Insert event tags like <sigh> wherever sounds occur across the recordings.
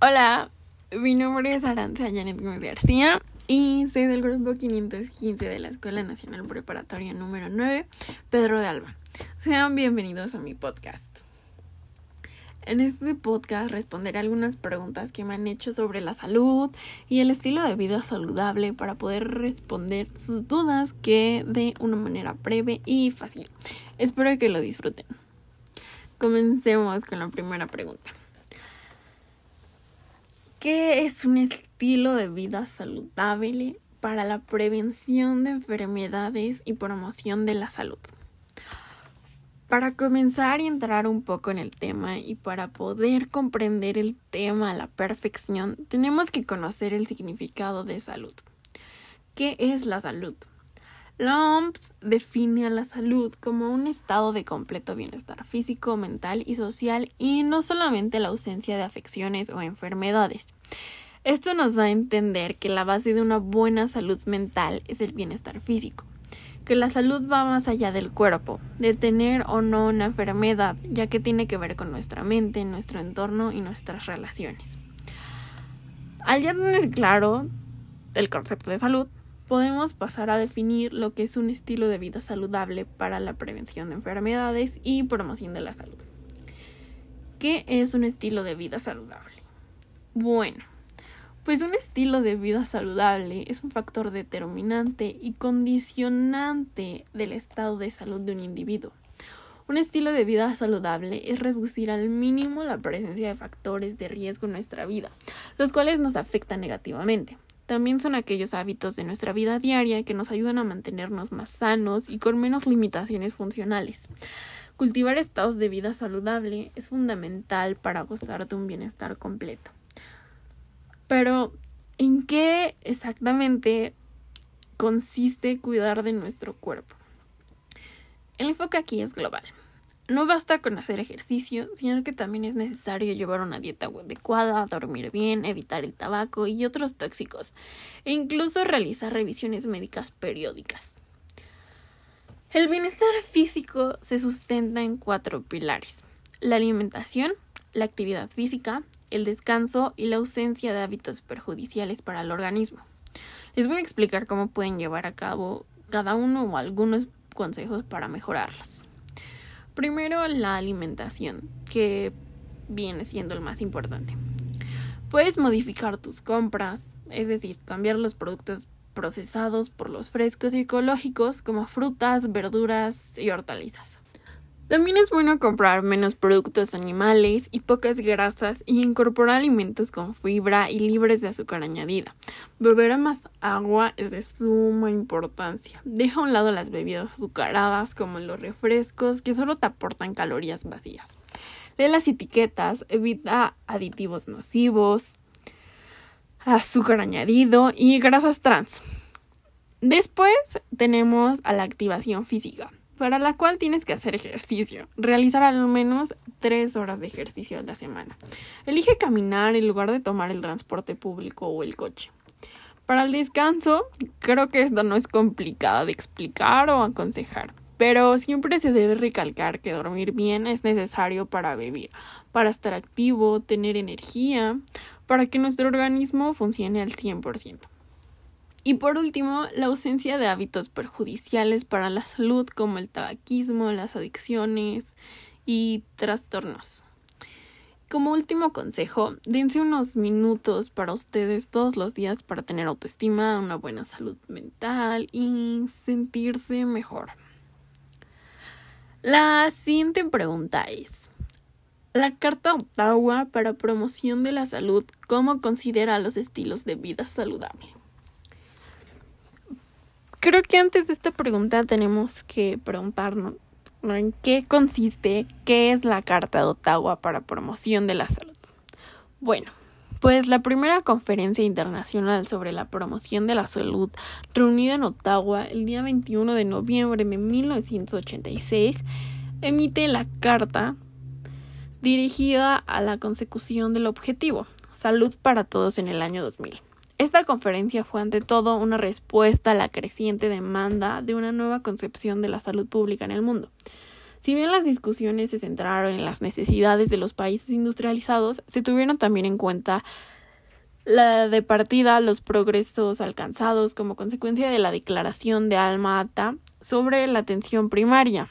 Hola, mi nombre es Aranza Janet Gómez García y soy del grupo 515 de la Escuela Nacional Preparatoria número 9, Pedro de Alba. Sean bienvenidos a mi podcast. En este podcast responderé algunas preguntas que me han hecho sobre la salud y el estilo de vida saludable para poder responder sus dudas que de una manera breve y fácil. Espero que lo disfruten. Comencemos con la primera pregunta. ¿Qué es un estilo de vida saludable para la prevención de enfermedades y promoción de la salud? Para comenzar y entrar un poco en el tema y para poder comprender el tema a la perfección, tenemos que conocer el significado de salud. ¿Qué es la salud? La OMS define a la salud como un estado de completo bienestar físico, mental y social y no solamente la ausencia de afecciones o enfermedades. Esto nos da a entender que la base de una buena salud mental es el bienestar físico, que la salud va más allá del cuerpo, de tener o no una enfermedad, ya que tiene que ver con nuestra mente, nuestro entorno y nuestras relaciones. Al ya tener claro el concepto de salud, podemos pasar a definir lo que es un estilo de vida saludable para la prevención de enfermedades y promoción de la salud. ¿Qué es un estilo de vida saludable? Bueno, pues un estilo de vida saludable es un factor determinante y condicionante del estado de salud de un individuo. Un estilo de vida saludable es reducir al mínimo la presencia de factores de riesgo en nuestra vida, los cuales nos afectan negativamente. También son aquellos hábitos de nuestra vida diaria que nos ayudan a mantenernos más sanos y con menos limitaciones funcionales. Cultivar estados de vida saludable es fundamental para gozar de un bienestar completo. Pero, ¿en qué exactamente consiste cuidar de nuestro cuerpo? El enfoque aquí es global. No basta con hacer ejercicio, sino que también es necesario llevar una dieta adecuada, dormir bien, evitar el tabaco y otros tóxicos, e incluso realizar revisiones médicas periódicas. El bienestar físico se sustenta en cuatro pilares. La alimentación, la actividad física, el descanso y la ausencia de hábitos perjudiciales para el organismo. Les voy a explicar cómo pueden llevar a cabo cada uno o algunos consejos para mejorarlos. Primero, la alimentación, que viene siendo el más importante. Puedes modificar tus compras, es decir, cambiar los productos procesados por los frescos y ecológicos como frutas, verduras y hortalizas. También es bueno comprar menos productos animales y pocas grasas y incorporar alimentos con fibra y libres de azúcar añadida. Beber más agua es de suma importancia. Deja a un lado las bebidas azucaradas como los refrescos que solo te aportan calorías vacías. Lee las etiquetas, evita aditivos nocivos, azúcar añadido y grasas trans. Después tenemos a la activación física para la cual tienes que hacer ejercicio, realizar al menos tres horas de ejercicio a la semana. Elige caminar en lugar de tomar el transporte público o el coche. Para el descanso, creo que esto no es complicado de explicar o aconsejar, pero siempre se debe recalcar que dormir bien es necesario para vivir, para estar activo, tener energía, para que nuestro organismo funcione al 100%. Y por último, la ausencia de hábitos perjudiciales para la salud como el tabaquismo, las adicciones y trastornos. Como último consejo, dense unos minutos para ustedes todos los días para tener autoestima, una buena salud mental y sentirse mejor. La siguiente pregunta es, la Carta Ottawa para promoción de la salud, ¿cómo considera los estilos de vida saludable? Creo que antes de esta pregunta tenemos que preguntarnos en qué consiste, qué es la Carta de Ottawa para promoción de la salud. Bueno, pues la primera conferencia internacional sobre la promoción de la salud, reunida en Ottawa el día 21 de noviembre de 1986, emite la carta dirigida a la consecución del objetivo, salud para todos en el año 2000. Esta conferencia fue ante todo una respuesta a la creciente demanda de una nueva concepción de la salud pública en el mundo. Si bien las discusiones se centraron en las necesidades de los países industrializados, se tuvieron también en cuenta la de partida los progresos alcanzados como consecuencia de la declaración de Alma Ata sobre la atención primaria.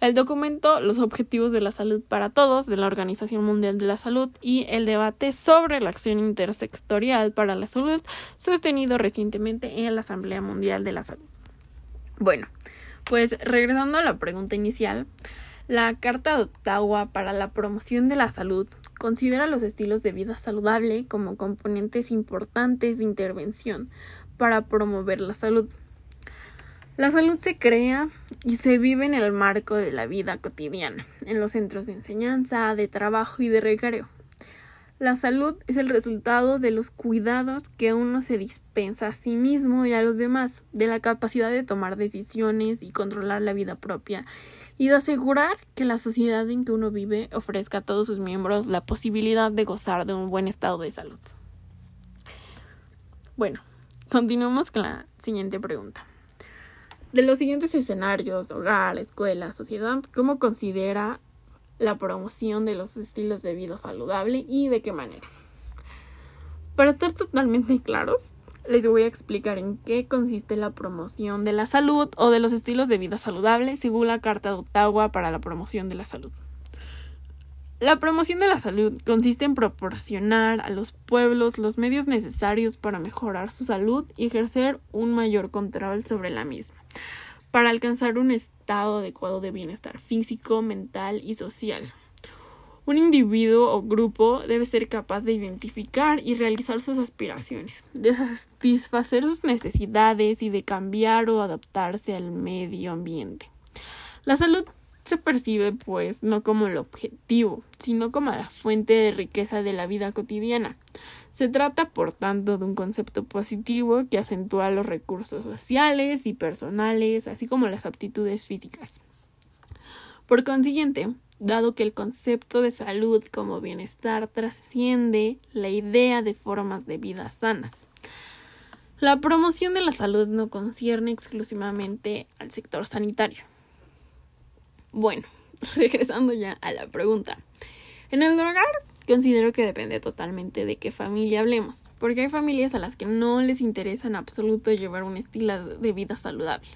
El documento Los Objetivos de la Salud para Todos de la Organización Mundial de la Salud y el debate sobre la acción intersectorial para la salud sostenido recientemente en la Asamblea Mundial de la Salud. Bueno, pues regresando a la pregunta inicial, la Carta de Ottawa para la promoción de la salud considera los estilos de vida saludable como componentes importantes de intervención para promover la salud. La salud se crea y se vive en el marco de la vida cotidiana, en los centros de enseñanza, de trabajo y de recreo. La salud es el resultado de los cuidados que uno se dispensa a sí mismo y a los demás, de la capacidad de tomar decisiones y controlar la vida propia, y de asegurar que la sociedad en que uno vive ofrezca a todos sus miembros la posibilidad de gozar de un buen estado de salud. Bueno, continuamos con la siguiente pregunta. De los siguientes escenarios, hogar, escuela, sociedad, ¿cómo considera la promoción de los estilos de vida saludable y de qué manera? Para estar totalmente <laughs> claros, les voy a explicar en qué consiste la promoción de la salud o de los estilos de vida saludable según la Carta de Ottawa para la promoción de la salud. La promoción de la salud consiste en proporcionar a los pueblos los medios necesarios para mejorar su salud y ejercer un mayor control sobre la misma para alcanzar un estado adecuado de bienestar físico, mental y social. Un individuo o grupo debe ser capaz de identificar y realizar sus aspiraciones, de satisfacer sus necesidades y de cambiar o adaptarse al medio ambiente. La salud se percibe, pues, no como el objetivo, sino como la fuente de riqueza de la vida cotidiana. Se trata, por tanto, de un concepto positivo que acentúa los recursos sociales y personales, así como las aptitudes físicas. Por consiguiente, dado que el concepto de salud como bienestar trasciende la idea de formas de vida sanas, la promoción de la salud no concierne exclusivamente al sector sanitario. Bueno, <laughs> regresando ya a la pregunta. En el hogar considero que depende totalmente de qué familia hablemos, porque hay familias a las que no les interesa en absoluto llevar un estilo de vida saludable.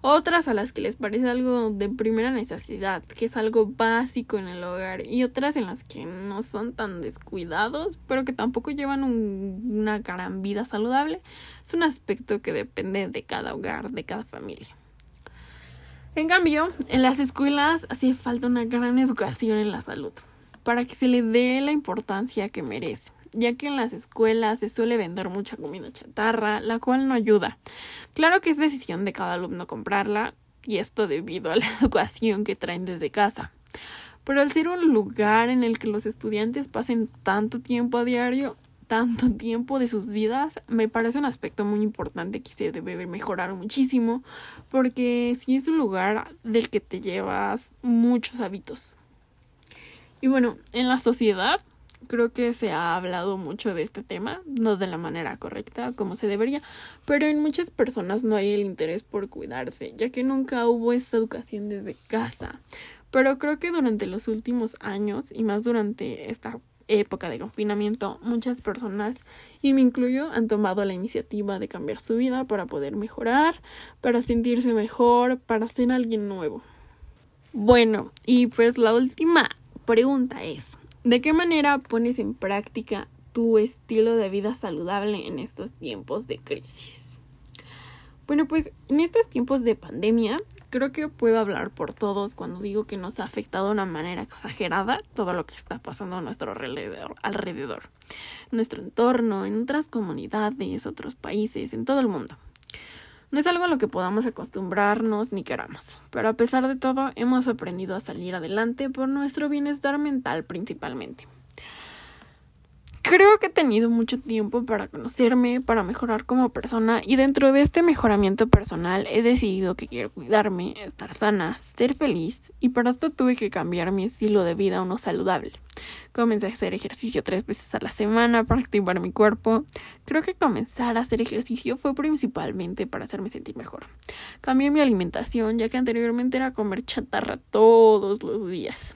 Otras a las que les parece algo de primera necesidad, que es algo básico en el hogar, y otras en las que no son tan descuidados, pero que tampoco llevan una gran vida saludable. Es un aspecto que depende de cada hogar, de cada familia. En cambio, en las escuelas hace falta una gran educación en la salud para que se le dé la importancia que merece, ya que en las escuelas se suele vender mucha comida chatarra, la cual no ayuda. Claro que es decisión de cada alumno comprarla, y esto debido a la <laughs> educación que traen desde casa. Pero al ser un lugar en el que los estudiantes pasen tanto tiempo a diario, tanto <laughs> tiempo de sus vidas, me parece un aspecto muy importante que se debe mejorar muchísimo, porque si es un lugar del que te llevas muchos hábitos. Y bueno, en la sociedad creo que se ha hablado mucho de este tema, no de la manera correcta como se debería, pero en muchas personas no hay el interés por cuidarse, ya que nunca hubo esa educación desde casa. Pero creo que durante los últimos años y más durante esta época de confinamiento, muchas personas, y me incluyo, han tomado la iniciativa de cambiar su vida para poder mejorar, para sentirse mejor, para ser alguien nuevo. Bueno, y pues la última pregunta es, ¿de qué manera pones en práctica tu estilo de vida saludable en estos tiempos de crisis? Bueno, pues en estos tiempos de pandemia Creo que puedo hablar por todos cuando digo que nos ha afectado de una manera exagerada todo lo que está pasando a nuestro alrededor, alrededor, nuestro entorno, en otras comunidades, otros países, en todo el mundo. No es algo a lo que podamos acostumbrarnos ni queramos, pero a pesar de todo hemos aprendido a salir adelante por nuestro bienestar mental principalmente. Creo que he tenido mucho tiempo para conocerme, para mejorar como persona y dentro de este mejoramiento personal he decidido que quiero cuidarme, estar sana, ser feliz y para esto tuve que cambiar mi estilo de vida a uno saludable. Comencé a hacer ejercicio tres veces a la semana para activar mi cuerpo. Creo que comenzar a hacer ejercicio fue principalmente para hacerme sentir mejor. Cambié mi alimentación ya que anteriormente era comer chatarra todos los días.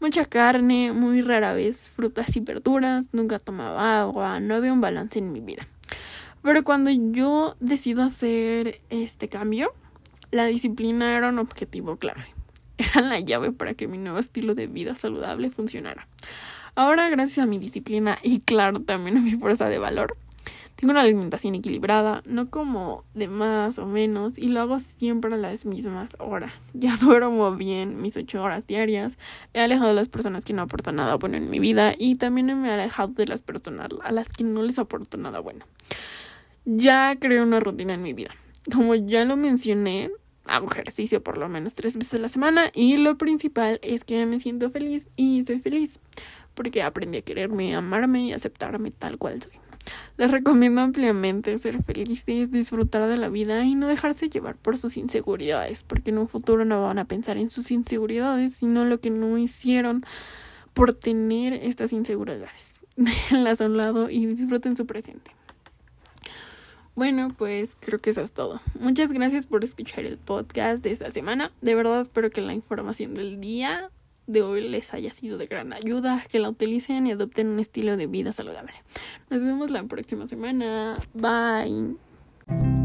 Mucha carne, muy rara vez frutas y verduras, nunca tomaba agua, no había un balance en mi vida. Pero cuando yo decido hacer este cambio, la disciplina era un objetivo clave <laughs> era la llave para que mi nuevo estilo de vida saludable funcionara. Ahora, gracias a mi disciplina y claro también a mi fuerza de valor, tengo una alimentación equilibrada, no como de más o menos, y lo hago siempre a las mismas horas. <laughs> Ya duermo bien mis ocho horas diarias, he alejado a las personas que no aportan nada bueno en mi vida y también me he alejado de las personas a las que no les aporto nada bueno. Ya creo una rutina en mi vida. Como ya lo mencioné, hago ejercicio por lo menos tres veces a la semana y lo principal es que me siento feliz y soy feliz porque aprendí a quererme, amarme y aceptarme tal cual soy. Les recomiendo ampliamente ser felices, disfrutar de la vida y no dejarse llevar por sus inseguridades, porque en un futuro no van a pensar en sus inseguridades, sino lo que no hicieron por tener estas inseguridades. <laughs> Déjenlas a un lado y disfruten su presente. Bueno, pues creo que eso es todo. Muchas gracias por escuchar el podcast de esta semana. De verdad espero que la información del día de hoy les haya sido de gran ayuda, que la utilicen y adopten un estilo de vida saludable. Nos vemos la próxima semana. Bye.